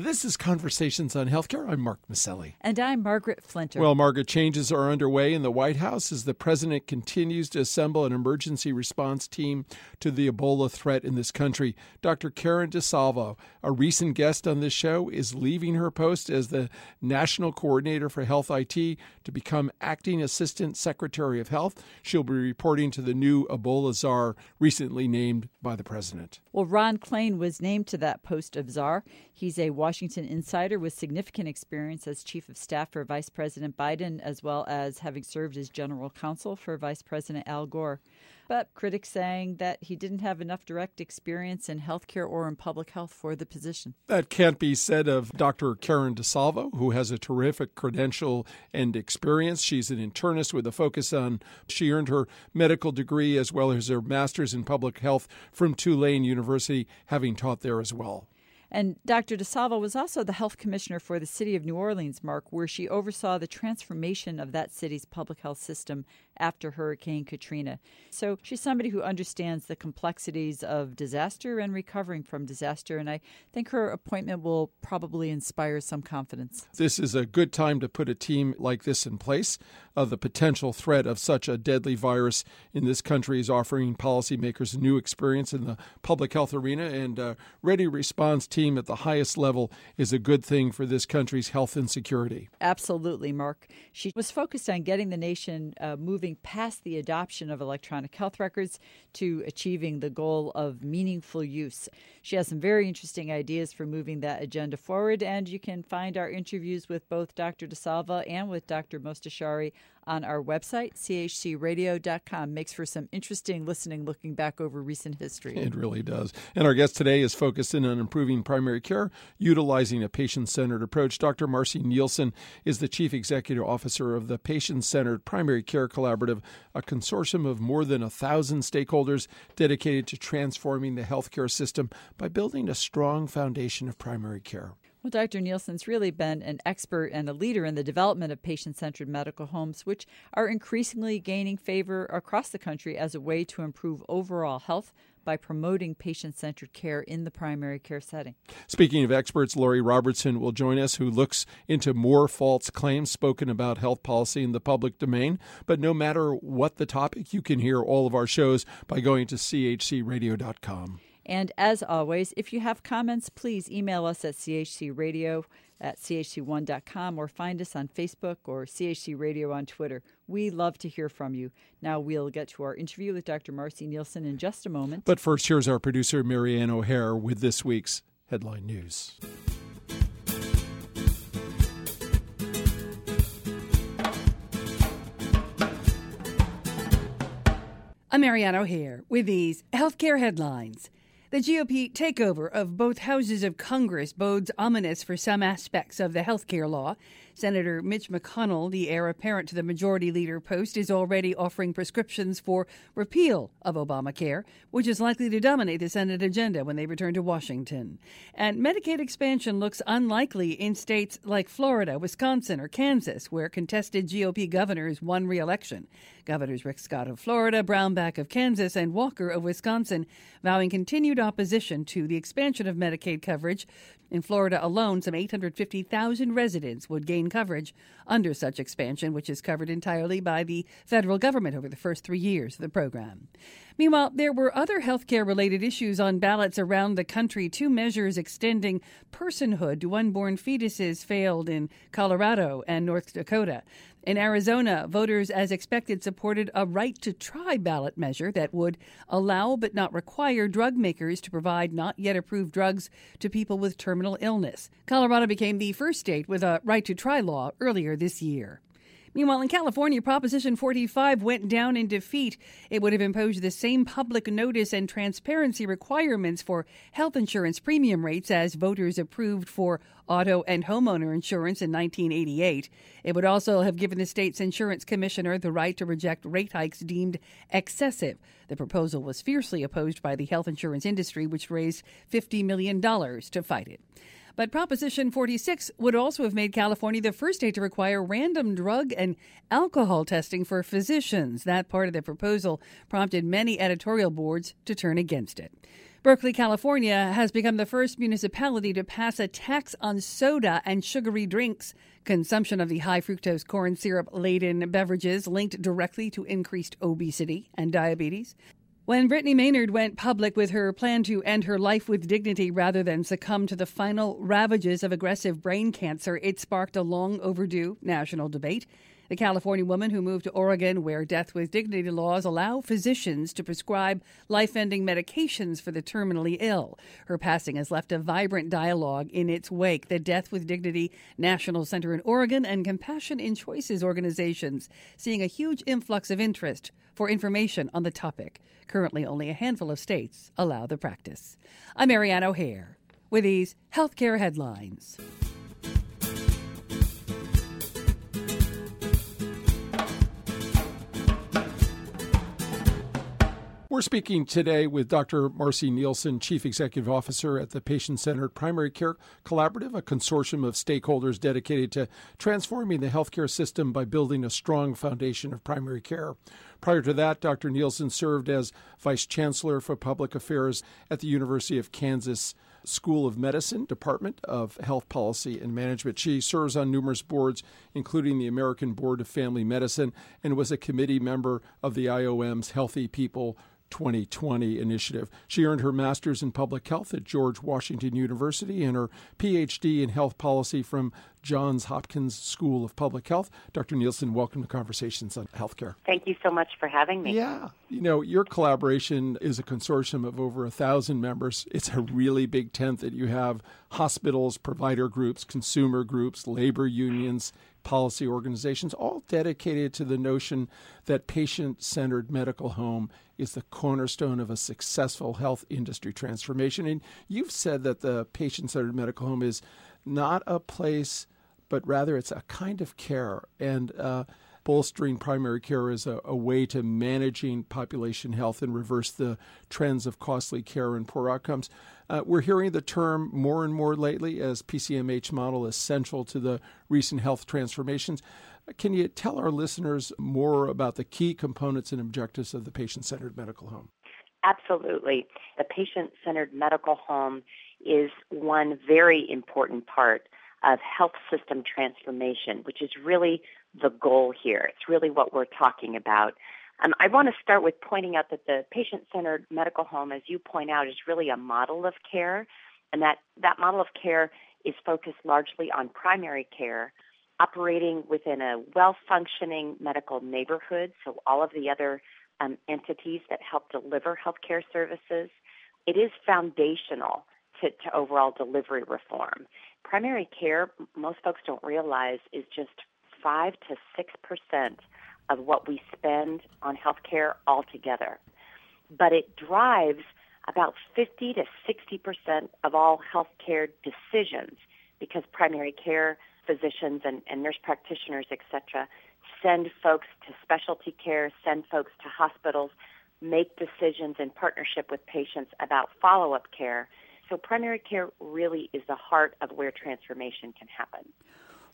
This is Conversations on Healthcare. I'm Mark Maselli. And I'm Margaret Flinter. Well, Margaret, changes are underway in the White House as the president continues to assemble an emergency response team to the Ebola threat in this country. Dr. Karen DeSalvo, a recent guest on this show, is leaving her post as the National Coordinator for Health IT to become Acting Assistant Secretary of Health. She'll be reporting to the new Ebola czar recently named by the president. Well, Ron Klain was named to that post of czar. He's a Washington insider with significant experience as chief of staff for Vice President Biden, as well as having served as general counsel for Vice President Al Gore. But critics saying that he didn't have enough direct experience in healthcare or in public health for the position. That can't be said of Dr. Karen DeSalvo, who has a terrific credential and experience. She's an internist with a focus on, she earned her medical degree as well as her master's in public health from Tulane University, having taught there as well. And Dr. DeSalvo was also the health commissioner for the city of New Orleans, Mark, where she oversaw the transformation of that city's public health system after Hurricane Katrina. So she's somebody who understands the complexities of disaster and recovering from disaster. And I think her appointment will probably inspire some confidence. This is a good time to put a team like this in place. Uh, the potential threat of such a deadly virus in this country is offering policymakers a new experience in the public health arena, and a ready response team at the highest level is a good thing for this country's health and security. Absolutely, Mark. She was focused on getting the nation uh, moving moving past the adoption of electronic health records to achieving the goal of meaningful use. She has some very interesting ideas for moving that agenda forward, and you can find our interviews with both Dr. DeSalvo and with Dr. Mostashari on our website, chcradio.com. Makes for some interesting listening looking back over recent history. It really does. And our guest today is focused in on improving primary care, utilizing a patient centered approach. Dr. Marci Nielsen is the Chief Executive Officer of the Patient Centered Primary Care Collaborative, a consortium of more than a thousand stakeholders dedicated to transforming the healthcare system by building a strong foundation of primary care. Well, Dr. Nielsen's really been an expert and a leader in the development of patient centered medical homes, which are increasingly gaining favor across the country as a way to improve overall health by promoting patient centered care in the primary care setting. Speaking of experts, Lori Robertson will join us, who looks into more false claims spoken about health policy in the public domain. But no matter what the topic, you can hear all of our shows by going to chcradio.com. And as always, if you have comments, please email us at chcradio at chc1.com or find us on Facebook or CHC Radio on Twitter. We love to hear from you. Now we'll get to our interview with Dr. Marci Nielsen in just a moment. But first, here's our producer, Marianne O'Hare, with this week's headline news. I'm Marianne O'Hare with these healthcare headlines. The GOP takeover of both houses of Congress bodes ominous for some aspects of the health care law. Senator Mitch McConnell, the heir apparent to the majority leader post, is already offering prescriptions for repeal of Obamacare, which is likely to dominate the Senate agenda when they return to Washington. And Medicaid expansion looks unlikely in states like Florida, Wisconsin, or Kansas, where contested GOP governors won re election. Governors Rick Scott of Florida, Brownback of Kansas, and Walker of Wisconsin vowing continued opposition to the expansion of Medicaid coverage in Florida alone, some 850,000 residents would gain coverage under such expansion, which is covered entirely by the federal government over the first three years of the program. Meanwhile, there were other healthcare related issues on ballots around the country. Two measures extending personhood to unborn fetuses failed in Colorado and North Dakota. In Arizona, voters, as expected, supported a right to try ballot measure that would allow but not require drug makers to provide not yet approved drugs to people with terminal illness. Colorado became the first state with a right to try law earlier this year. Meanwhile, in California, Proposition 45 went down in defeat. It would have imposed the same public notice and transparency requirements for health insurance premium rates as voters approved for auto and homeowner insurance in 1988. It would also have given the state's insurance commissioner the right to reject rate hikes deemed excessive. The proposal was fiercely opposed by the health insurance industry, which raised $50 million to fight it. But Proposition 46 would also have made California the first state to require random drug and alcohol testing for physicians. That part of the proposal prompted many editorial boards to turn against it. Berkeley, California has become the first municipality to pass a tax on soda and sugary drinks. Consumption of the high fructose corn syrup laden beverages linked directly to increased obesity and diabetes. When Brittany Maynard went public with her plan to end her life with dignity rather than succumb to the final ravages of aggressive brain cancer, it sparked a long overdue national debate. The California woman who moved to Oregon, where death with dignity laws allow physicians to prescribe life ending medications for the terminally ill. Her passing has left a vibrant dialogue in its wake. The Death with Dignity National Center in Oregon and Compassion and Choices organizations seeing a huge influx of interest for information on the topic. Currently, only a handful of states allow the practice. I'm Marianne O'Hare with these healthcare headlines. We're speaking today with Dr. Marci Nielsen, Chief Executive Officer at the Patient Centered Primary Care Collaborative, a consortium of stakeholders dedicated to transforming the healthcare system by building a strong foundation of primary care. Prior to that, Dr. Nielsen served as Vice Chancellor for Public Affairs at the University of Kansas School of Medicine, Department of Health Policy and Management. She serves on numerous boards, including the American Board of Family Medicine, and was a committee member of the IOM's Healthy People 2020 initiative. She earned her master's in public health at George Washington University and her PhD in health policy from Johns Hopkins School of Public Health. Dr. Nielsen, welcome to Conversations on Healthcare. Thank you so much for having me. Yeah. You know, your collaboration is a consortium of over a thousand members. It's a really big tent that you have hospitals, provider groups, consumer groups, labor unions, policy organizations, all dedicated to the notion that patient centered medical home is the cornerstone of a successful health industry transformation. And you've said that the patient centered medical home is not a place, but rather it's a kind of care. And uh, bolstering primary care is a, a, way to managing population health and reverse the trends of costly care and poor outcomes. Uh, we're hearing the term more and more lately as PCMH model is central to the recent health transformations. Can you tell our listeners more about the key components and objectives of the patient centered medical home? Absolutely. The patient centered medical home is one very important part of health system transformation, which is really the goal here. It's really what we're talking about. Um, I want to start with pointing out that the patient centered medical home, as you point out, is really a model of care, and that, that model of care is focused largely on primary care, operating within a well functioning medical neighborhood, so all of the other um, entities that help deliver healthcare services. It is foundational to, to overall delivery reform. Primary care, most folks don't realize, is just 5 to 6 percent of what we spend on healthcare altogether. But it drives about 50 to 60 percent of all healthcare decisions because primary care physicians and, and nurse practitioners, et cetera, send folks to specialty care, send folks to hospitals, make decisions in partnership with patients about follow-up care. So primary care really is the heart of where transformation can happen.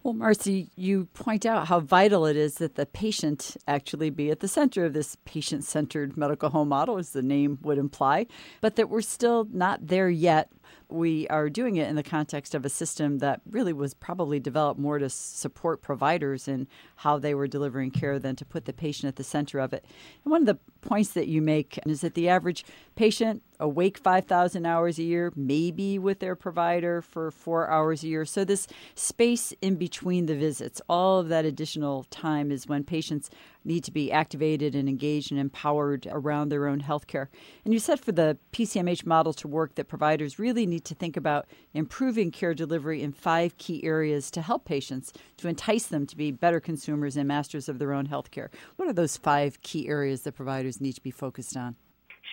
Well, Marci, you point out how vital it is that the patient actually be at the center of this patient centered medical home model, as the name would imply, but that we're still not there yet we are doing it in the context of a system that really was probably developed more to support providers in how they were delivering care than to put the patient at the center of it. And one of the points that you make is that the average patient awake 5,000 hours a year, maybe with their provider for four hours a year. So, this space in between the visits, all of that additional time is when patients need to be activated and engaged and empowered around their own health care. And you said for the PCMH model to work that providers really need to think about improving care delivery in five key areas to help patients to entice them to be better consumers and masters of their own health care. What are those five key areas that providers need to be focused on?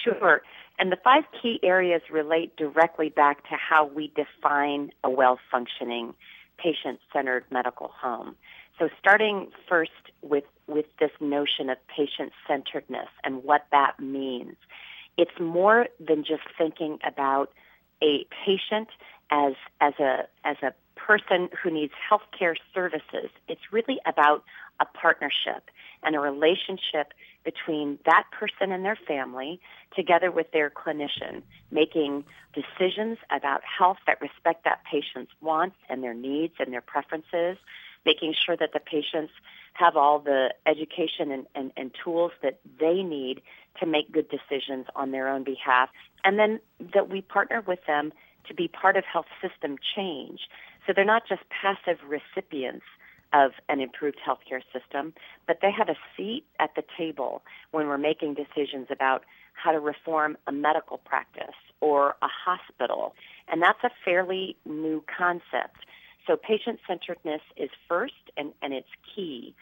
Sure. And the five key areas relate directly back to how we define a well functioning patient centered medical home. So starting first with, with this notion of patient centeredness and what that means. It's more than just thinking about a patient as, as a, as a person who needs health care services. It's really about a partnership and a relationship between that person and their family together with their clinician, making decisions about health that respect that patient's wants and their needs and their preferences, making sure that the patients have all the education and, and, and tools that they need to make good decisions on their own behalf, and then that we partner with them to be part of health system change. So they're not just passive recipients of an improved healthcare system, but they have a seat at the table when we're making decisions about how to reform a medical practice or a hospital. And that's a fairly new concept. So patient centeredness is first and, and it's key.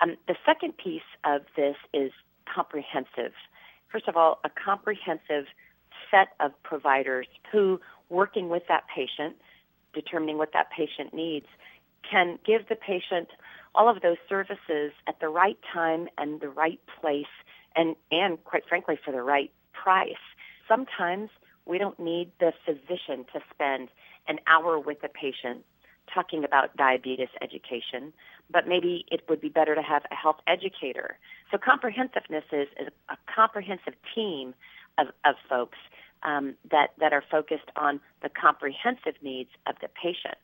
Um, the second piece of this is comprehensive. First of all, a comprehensive set of providers who, working with that patient, determining what that patient needs, can give the patient all of those services at the right time and the right place and, and quite frankly for the right price. Sometimes we don't need the physician to spend an hour with the patient talking about diabetes education, but maybe it would be better to have a health educator. So comprehensiveness is, is a comprehensive team of, of folks um, that, that are focused on the comprehensive needs of the patient.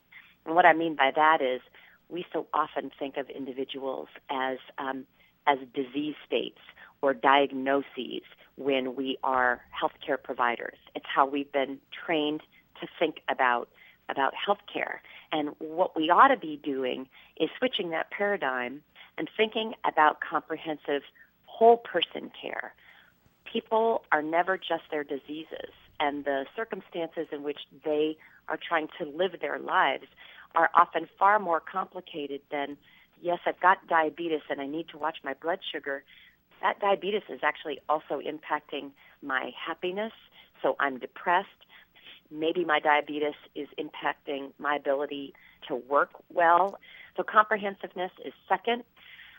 And what I mean by that is we so often think of individuals as, um, as disease states or diagnoses when we are healthcare providers. It's how we've been trained to think about about healthcare. And what we ought to be doing is switching that paradigm and thinking about comprehensive whole person care. People are never just their diseases, and the circumstances in which they are trying to live their lives are often far more complicated than, yes, I've got diabetes and I need to watch my blood sugar. That diabetes is actually also impacting my happiness, so I'm depressed maybe my diabetes is impacting my ability to work well. So comprehensiveness is second.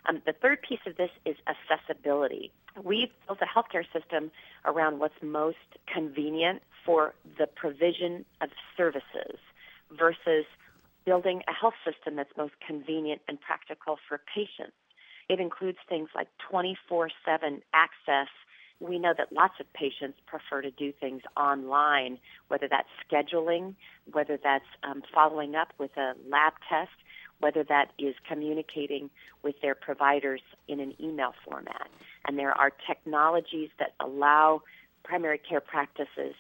Um, the third piece of this is accessibility. We've built a healthcare system around what's most convenient for the provision of services versus building a health system that's most convenient and practical for patients. It includes things like 24 7 access we know that lots of patients prefer to do things online, whether that's scheduling, whether that's um, following up with a lab test, whether that is communicating with their providers in an email format. And there are technologies that allow primary care practices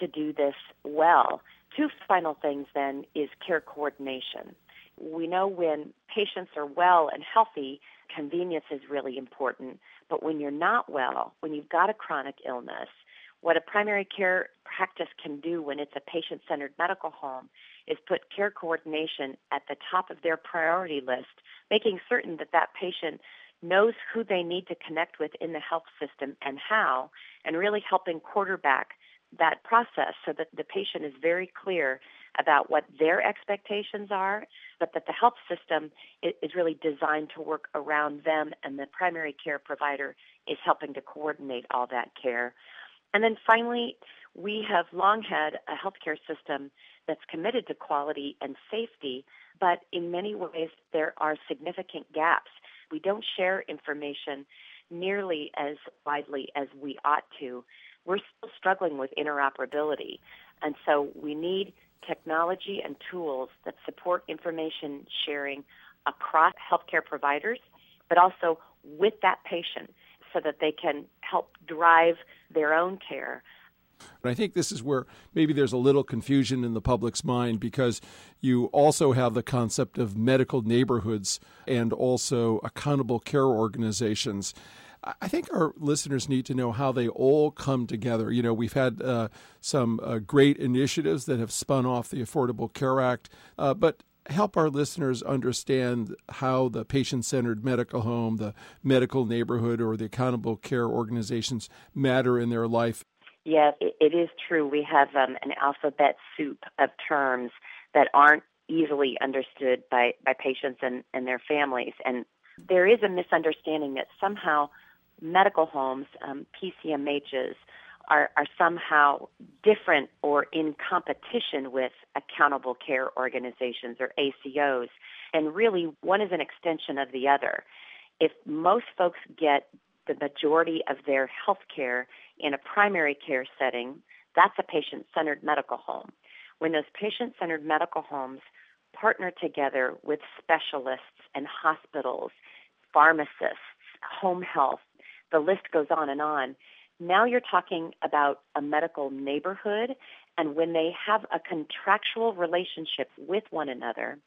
to do this well. Two final things then is care coordination. We know when patients are well and healthy, convenience is really important. But when you're not well, when you've got a chronic illness, what a primary care practice can do when it's a patient centered medical home is put care coordination at the top of their priority list, making certain that that patient knows who they need to connect with in the health system and how, and really helping quarterback that process so that the patient is very clear about what their expectations are, but that the health system is really designed to work around them and the primary care provider is helping to coordinate all that care. And then finally, we have long had a healthcare system that's committed to quality and safety, but in many ways there are significant gaps. We don't share information nearly as widely as we ought to. We're still struggling with interoperability. And so we need technology and tools that support information sharing across healthcare providers, but also with that patient so that they can help drive their own care. and I think this is where maybe there's a little confusion in the public's mind because you also have the concept of medical neighborhoods and also accountable care organizations. I think our listeners need to know how they all come together. You know, we've had uh, some uh, great initiatives that have spun off the Affordable Care Act, uh, but help our listeners understand how the patient centered medical home, the medical neighborhood, or the accountable care organizations matter in their life. Yes, it is true. We have um, an alphabet soup of terms that aren't easily understood by, by patients and, and their families. And there is a misunderstanding that somehow medical homes, um, PCMHs, are, are somehow different or in competition with accountable care organizations or ACOs. And really, one is an extension of the other. If most folks get the majority of their health care in a primary care setting, that's a patient centered medical home. When those patient centered medical homes partner together with specialists and hospitals, pharmacists, home health, the list goes on and on. Now you're talking about a medical neighborhood, and when they have a contractual relationship with one another,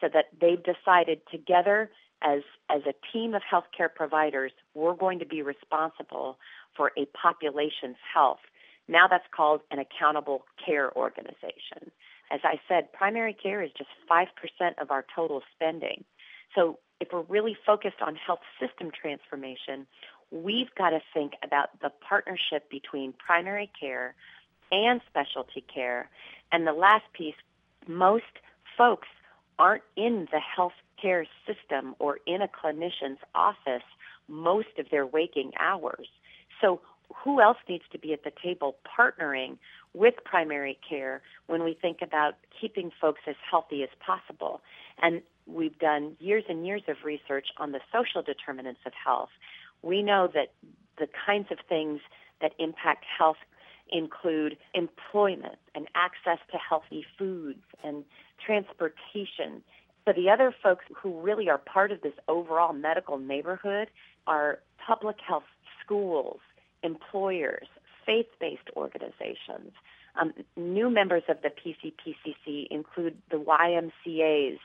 so that they've decided together as as a team of healthcare providers, we're going to be responsible for a population's health. Now that's called an accountable care organization. As I said, primary care is just 5% of our total spending. So if we're really focused on health system transformation, we've got to think about the partnership between primary care and specialty care. And the last piece, most folks aren't in the health care system or in a clinician's office most of their waking hours. So who else needs to be at the table partnering with primary care when we think about keeping folks as healthy as possible? And we've done years and years of research on the social determinants of health. We know that the kinds of things that impact health include employment and access to healthy foods and transportation. So the other folks who really are part of this overall medical neighborhood are public health schools, employers, faith-based organizations. Um, new members of the PCPCC include the YMCA's,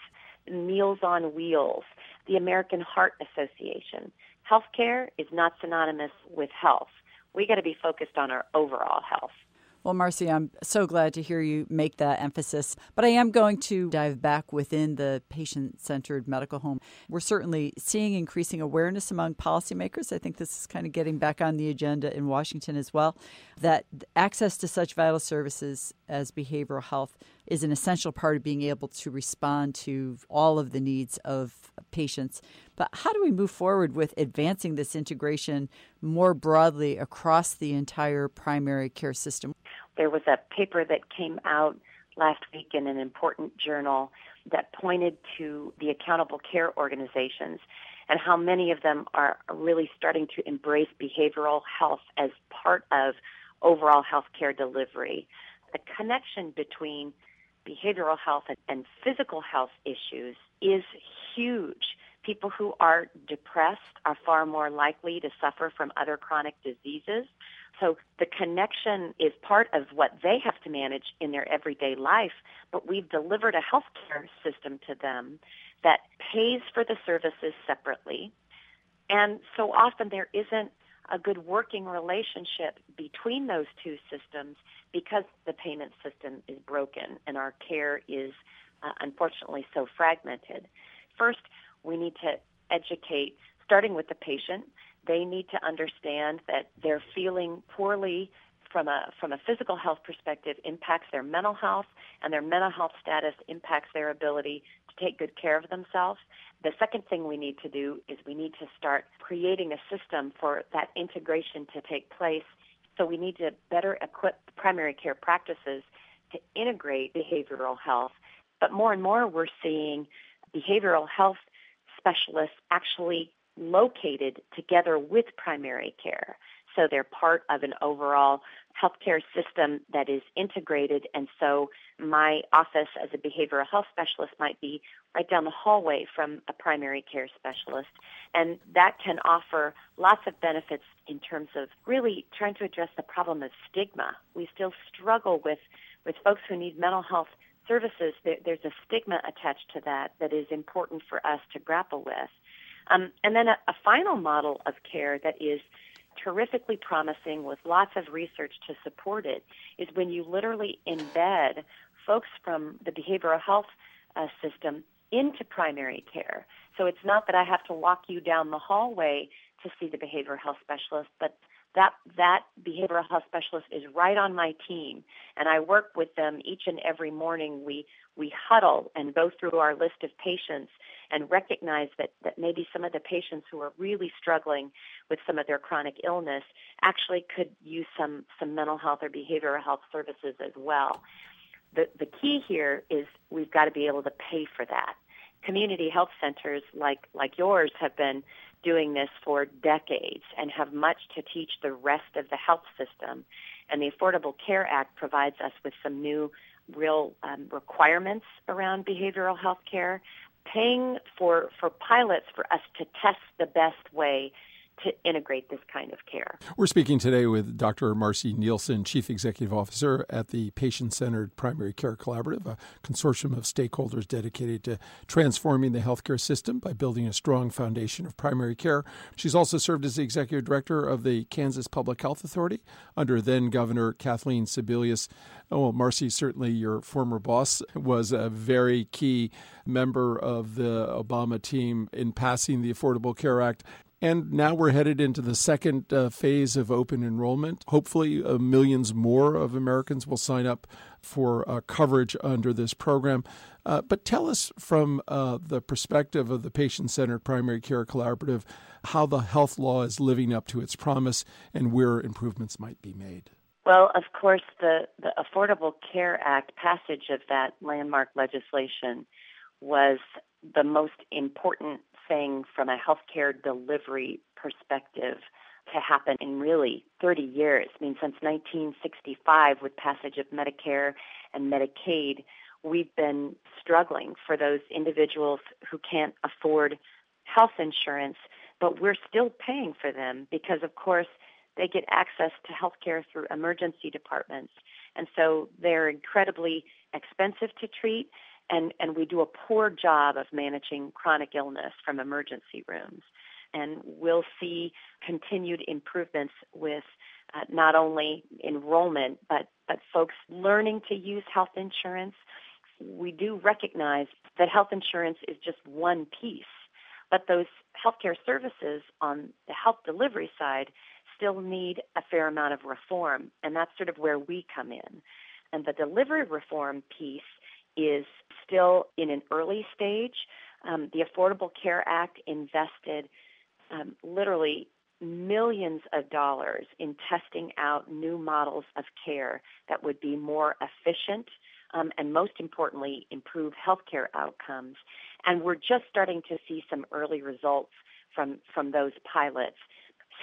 Meals on Wheels, the American Heart Association. Healthcare is not synonymous with health. We got to be focused on our overall health. Well, Marci, I'm so glad to hear you make that emphasis. But I am going to dive back within the patient centered medical home. We're certainly seeing increasing awareness among policymakers. I think this is kind of getting back on the agenda in Washington as well. That access to such vital services as behavioral health is an essential part of being able to respond to all of the needs of patients. But how do we move forward with advancing this integration more broadly across the entire primary care system? There was a paper that came out last week in an important journal that pointed to the accountable care organizations and how many of them are really starting to embrace behavioral health as part of overall healthcare delivery. The connection between behavioral health and physical health issues is huge. People who are depressed are far more likely to suffer from other chronic diseases. So the connection is part of what they have to manage in their everyday life, but we've delivered a healthcare system to them that pays for the services separately. And so often there isn't a good working relationship between those two systems because the payment system is broken and our care is uh, unfortunately so fragmented. First, we need to educate, starting with the patient, they need to understand that they're feeling poorly from a from a physical health perspective impacts their mental health and their mental health status impacts their ability to take good care of themselves. The second thing we need to do is we need to start creating a system for that integration to take place. So we need to better equip primary care practices to integrate behavioral health. But more and more we're seeing behavioral health specialists actually located together with primary care. So they're part of an overall healthcare system that is integrated. And so my office as a behavioral health specialist might be right down the hallway from a primary care specialist. And that can offer lots of benefits in terms of really trying to address the problem of stigma. We still struggle with, with folks who need mental health services. There, there's a stigma attached to that that is important for us to grapple with. Um, and then a, a final model of care that is terrifically promising with lots of research to support it is when you literally embed folks from the behavioral health uh, system into primary care. So it's not that I have to walk you down the hallway to see the behavioral health specialist, but that that behavioral health specialist is right on my team and I work with them each and every morning. We we huddle and go through our list of patients and recognize that that maybe some of the patients who are really struggling with some of their chronic illness actually could use some some mental health or behavioral health services as well. The the key here is we've got to be able to pay for that community health centers like like yours have been doing this for decades and have much to teach the rest of the health system. And the Affordable Care Act provides us with some new real um, requirements around behavioral health care, paying for, for pilots for us to test the best way to integrate this kind of care. We're speaking today with Dr. Marci Nielsen, Chief Executive Officer at the Patient Centered Primary Care Collaborative, a consortium of stakeholders dedicated to transforming the healthcare system by building a strong foundation of primary care. She's also served as the Executive Director of the Kansas Public Health Authority under then Governor Kathleen Sebelius. Oh, well, Marci, certainly your former boss was a very key member of the Obama team in passing the Affordable Care Act. And now we're headed into the second uh, phase of open enrollment. Hopefully, uh, millions more of Americans will sign up for uh, coverage under this program. Uh, but tell us from uh, the perspective of the Patient Centered Primary Care Collaborative how the health law is living up to its promise and where improvements might be made. Well, of course, the, the Affordable Care Act passage of that landmark legislation was the most important thing from a healthcare delivery perspective to happen in really 30 years. I mean, since 1965, with passage of Medicare and Medicaid, we've been struggling for those individuals who can't afford health insurance, but we're still paying for them because, of course, they get access to health care through emergency departments. And so they're incredibly expensive to treat and, and we do a poor job of managing chronic illness from emergency rooms. And we'll see continued improvements with uh, not only enrollment, but, but folks learning to use health insurance. We do recognize that health insurance is just one piece, but those healthcare services on the health delivery side still need a fair amount of reform, and that's sort of where we come in. And the delivery reform piece is still in an early stage. Um, the Affordable Care Act invested um, literally millions of dollars in testing out new models of care that would be more efficient um, and most importantly, improve healthcare outcomes. And we're just starting to see some early results from, from those pilots.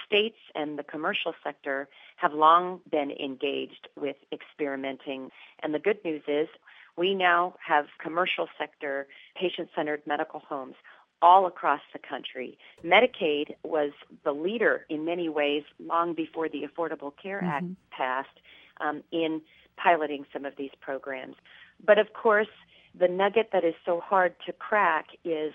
States and the commercial sector have long been engaged with experimenting. And the good news is we now have commercial sector patient centered medical homes all across the country. Medicaid was the leader in many ways long before the Affordable Care mm-hmm. Act passed um, in piloting some of these programs. But of course, the nugget that is so hard to crack is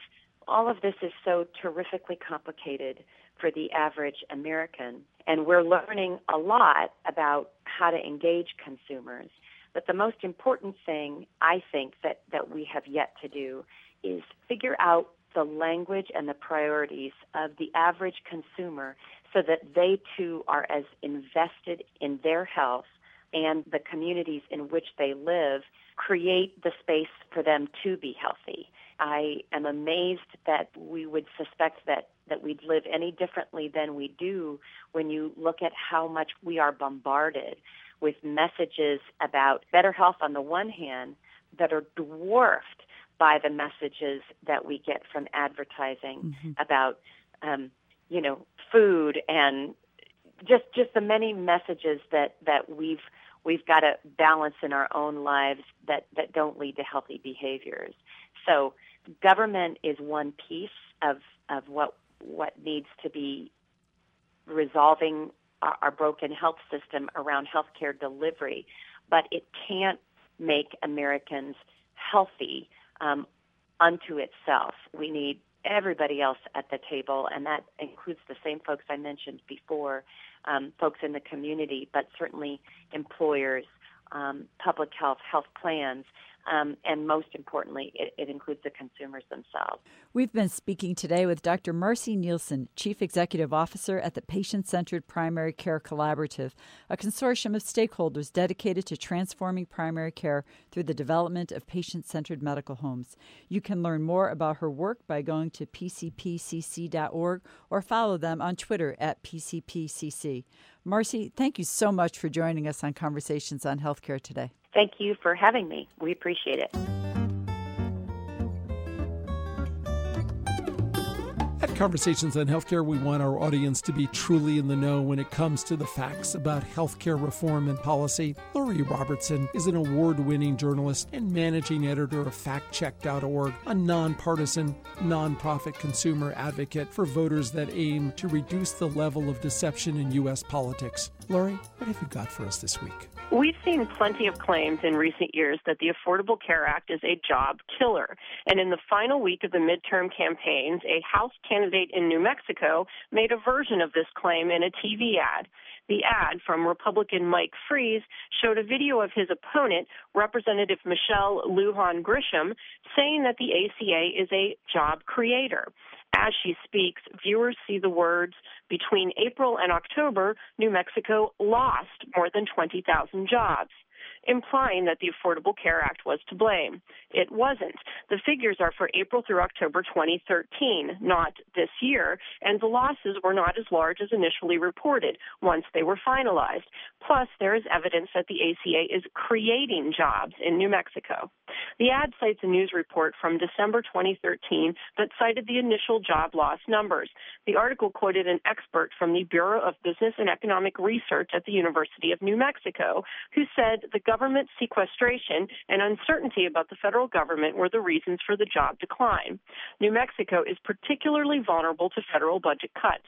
all of this is so terrifically complicated for the average American. And we're learning a lot about how to engage consumers. But the most important thing I think that, that we have yet to do is figure out the language and the priorities of the average consumer so that they too are as invested in their health and the communities in which they live create the space for them to be healthy. I am amazed that we would suspect that, that we'd live any differently than we do when you look at how much we are bombarded with messages about better health on the one hand that are dwarfed by the messages that we get from advertising mm-hmm. about, um, you know, food and just just the many messages that that we've we've got to balance in our own lives that that don't lead to healthy behaviors. So government is one piece of of what what needs to be resolving our, broken health system around healthcare delivery, but it can't make Americans healthy um, unto itself. We need everybody else at the table, and that includes the same folks I mentioned before, um, folks in the community, but certainly employers, um, public health, health plans, um, and most importantly, it, it includes the consumers themselves. We've been speaking today with Dr. Marci Nielsen, Chief Executive Officer at the Patient Centered Primary Care Collaborative, a consortium of stakeholders dedicated to transforming primary care through the development of patient centered medical homes. You can learn more about her work by going to pcpcc.org or follow them on Twitter at PCPCC. Marci, thank you so much for joining us on Conversations on Healthcare today. Thank you for having me. We appreciate it. Conversations on Healthcare, we want our audience to be truly in the know when it comes to the facts about healthcare reform and policy. Lori Robertson is an award winning journalist and managing editor of FactCheck.org, a nonpartisan, nonprofit consumer advocate for voters that aim to reduce the level of deception in U.S. politics. Lori, what have you got for us this week? We've seen plenty of claims in recent years that the Affordable Care Act is a job killer. And in the final week of the midterm campaigns, a House candidate in New Mexico made a version of this claim in a TV ad. The ad from Republican Mike Frese showed a video of his opponent, Representative Michelle Lujan Grisham, saying that the ACA is a job creator. As she speaks, viewers see the words, between April and October, New Mexico lost more than 20,000 jobs implying that the Affordable Care Act was to blame. It wasn't. The figures are for April through October 2013, not this year, and the losses were not as large as initially reported once they were finalized. Plus, there is evidence that the ACA is creating jobs in New Mexico. The ad cites a news report from December 2013 that cited the initial job loss numbers. The article quoted an expert from the Bureau of Business and Economic Research at the University of New Mexico who said the government sequestration and uncertainty about the federal government were the reasons for the job decline. New Mexico is particularly vulnerable to federal budget cuts.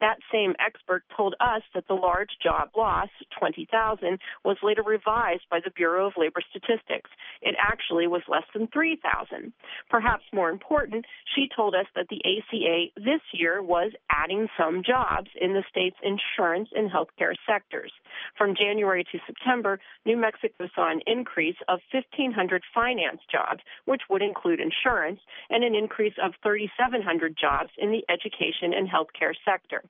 That same expert told us that the large job loss, 20,000, was later revised by the Bureau of Labor Statistics. It actually was less than 3,000. Perhaps more important, she told us that the ACA this year was adding some jobs in the state's insurance and healthcare sectors. From January to September, New Mexico saw an increase of 1,500 finance jobs, which would include insurance, and an increase of 3,700 jobs in the education and healthcare sector.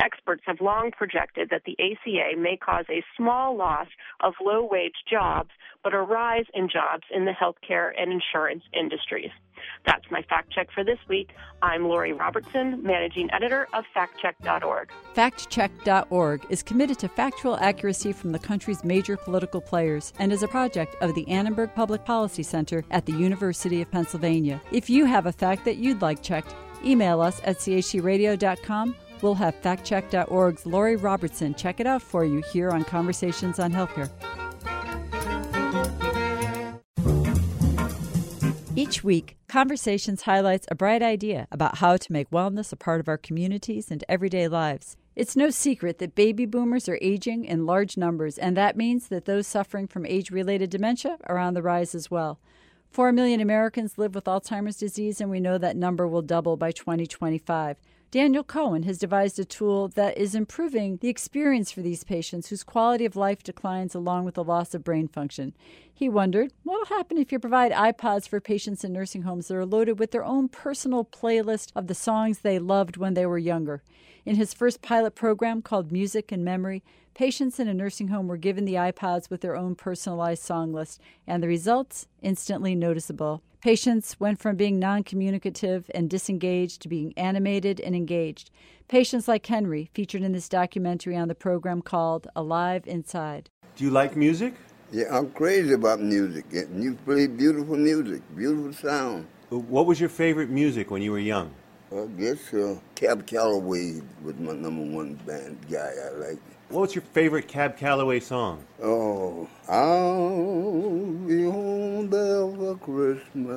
Experts have long projected that the ACA may cause a small loss of low wage jobs, but a rise in jobs in the healthcare and insurance industries. That's my fact check for this week. I'm Lori Robertson, managing editor of factcheck.org. Factcheck.org is committed to factual accuracy from the country's major political players and is a project of the Annenberg Public Policy Center at the University of Pennsylvania. If you have a fact that you'd like checked, email us at chcradio.com We'll have factcheck.org's Lori Robertson check it out for you here on Conversations on Healthcare. Each week, Conversations highlights a bright idea about how to make wellness a part of our communities and everyday lives. It's no secret that baby boomers are aging in large numbers, and that means that those suffering from age related dementia are on the rise as well. Four million Americans live with Alzheimer's disease, and we know that number will double by 2025. Daniel Cohen has devised a tool that is improving the experience for these patients whose quality of life declines along with the loss of brain function. He wondered what will happen if you provide iPods for patients in nursing homes that are loaded with their own personal playlist of the songs they loved when they were younger. In his first pilot program called Music and Memory, patients in a nursing home were given the iPods with their own personalized song list, and the results instantly noticeable. Patients went from being non communicative and disengaged to being animated and engaged. Patients like Henry, featured in this documentary on the program called Alive Inside. Do you like music? Yeah, I'm crazy about music. You play beautiful music, beautiful sound. What was your favorite music when you were young? I guess uh, Cab Calloway was my number one band guy I liked. What was your favorite Cab Calloway song? Oh, I'll be home there for Christmas.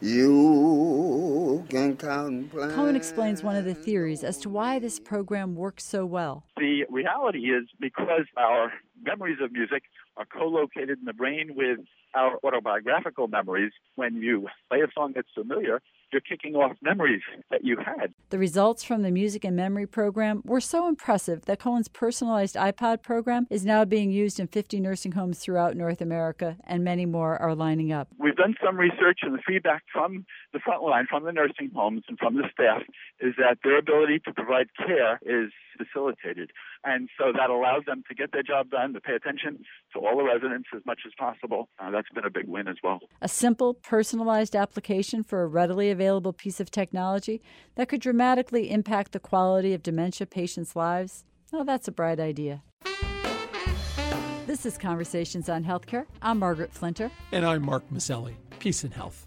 You can count plan. Cohen explains one of the theories as to why this program works so well. The reality is because our memories of music are co-located in the brain with our autobiographical memories. When you play a song that's familiar, you're kicking off memories that you had. The results from the music and memory program were so impressive that Cohen's personalized iPod program is now being used in 50 nursing homes throughout North America, and many more are lining up. We've done some research, and the feedback from the front line, from the nursing homes, and from the staff is that their ability to provide care is facilitated. And so that allows them to get their job done, to pay attention to all the residents as much as possible. Uh, that's been a big win as well. A simple, personalized application for a readily available piece of technology that could dramatically impact the quality of dementia patients' lives. Oh, that's a bright idea. This is Conversations on Healthcare. I'm Margaret Flinter. And I'm Mark Maselli. Peace and health.